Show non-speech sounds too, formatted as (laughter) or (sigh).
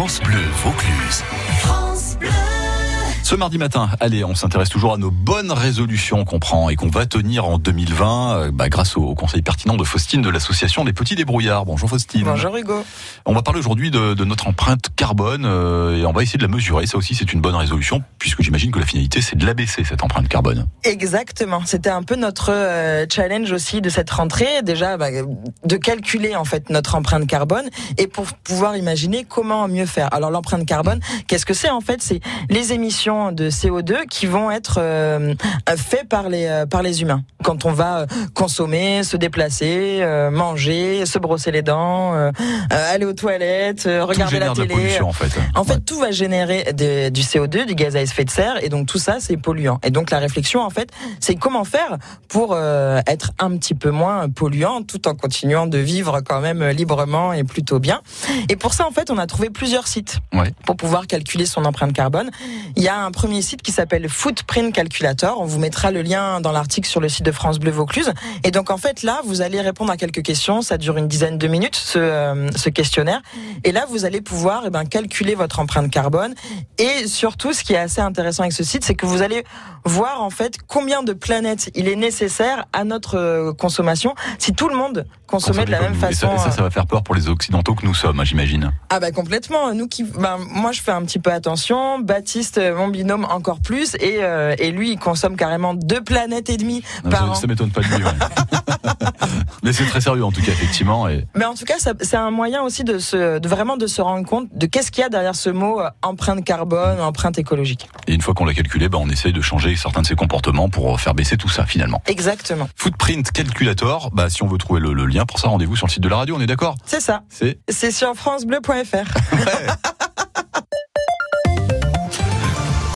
France Bleu Vaucluse. Ce mardi matin, allez, on s'intéresse toujours à nos bonnes résolutions qu'on prend et qu'on va tenir en 2020 euh, bah, grâce au conseil pertinent de Faustine de l'association des petits débrouillards. Bonjour Faustine. Bonjour Hugo. On va parler aujourd'hui de, de, notre empreinte carbone euh, et on va essayer de la mesurer. Ça aussi, c'est une bonne résolution puisque j'imagine que la finalité, c'est de l'abaisser cette empreinte carbone. Exactement. C'était un peu notre euh, challenge aussi de cette rentrée, déjà bah, de calculer en fait notre empreinte carbone et pour pouvoir imaginer comment mieux faire. Alors l'empreinte carbone, qu'est-ce que c'est en fait? C'est les émissions de CO2 qui vont être euh, faits par les euh, par les humains quand on va euh, consommer, se déplacer, manger, se brosser les dents, aller aux toilettes, regarder la télé. en fait, en fait tout va générer du CO2, du gaz à effet de serre, et donc tout ça c'est polluant. Et donc la réflexion en fait, c'est comment faire pour être un petit peu moins polluant, tout en continuant de vivre quand même librement et plutôt bien. Et pour ça en fait, on a trouvé plusieurs sites pour pouvoir calculer son empreinte carbone. Il y a un un premier site qui s'appelle Footprint Calculator. On vous mettra le lien dans l'article sur le site de France Bleu Vaucluse. Et donc en fait là, vous allez répondre à quelques questions. Ça dure une dizaine de minutes ce, euh, ce questionnaire. Et là, vous allez pouvoir eh ben, calculer votre empreinte carbone. Et surtout, ce qui est assez intéressant avec ce site, c'est que vous allez voir en fait combien de planètes il est nécessaire à notre euh, consommation si tout le monde consommait de la même façon. Et ça, ça, va faire peur pour les occidentaux que nous sommes, j'imagine. Ah bah complètement. Nous qui, ben, moi je fais un petit peu attention. Baptiste, mon binôme encore plus, et, euh, et lui il consomme carrément deux planètes et demie par ça, an. Ça m'étonne pas de lui. (laughs) Mais c'est très sérieux en tout cas effectivement. Et... Mais en tout cas c'est un moyen aussi de, se, de vraiment de se rendre compte de qu'est-ce qu'il y a derrière ce mot euh, empreinte carbone, empreinte écologique. Et une fois qu'on l'a calculé, ben, on essaye de changer certains de ses comportements pour faire baisser tout ça finalement. Exactement. Footprint Calculator, bah, si on veut trouver le, le lien pour ça, rendez-vous sur le site de la radio, on est d'accord? C'est ça. C'est sur francebleu.fr. (laughs) ouais.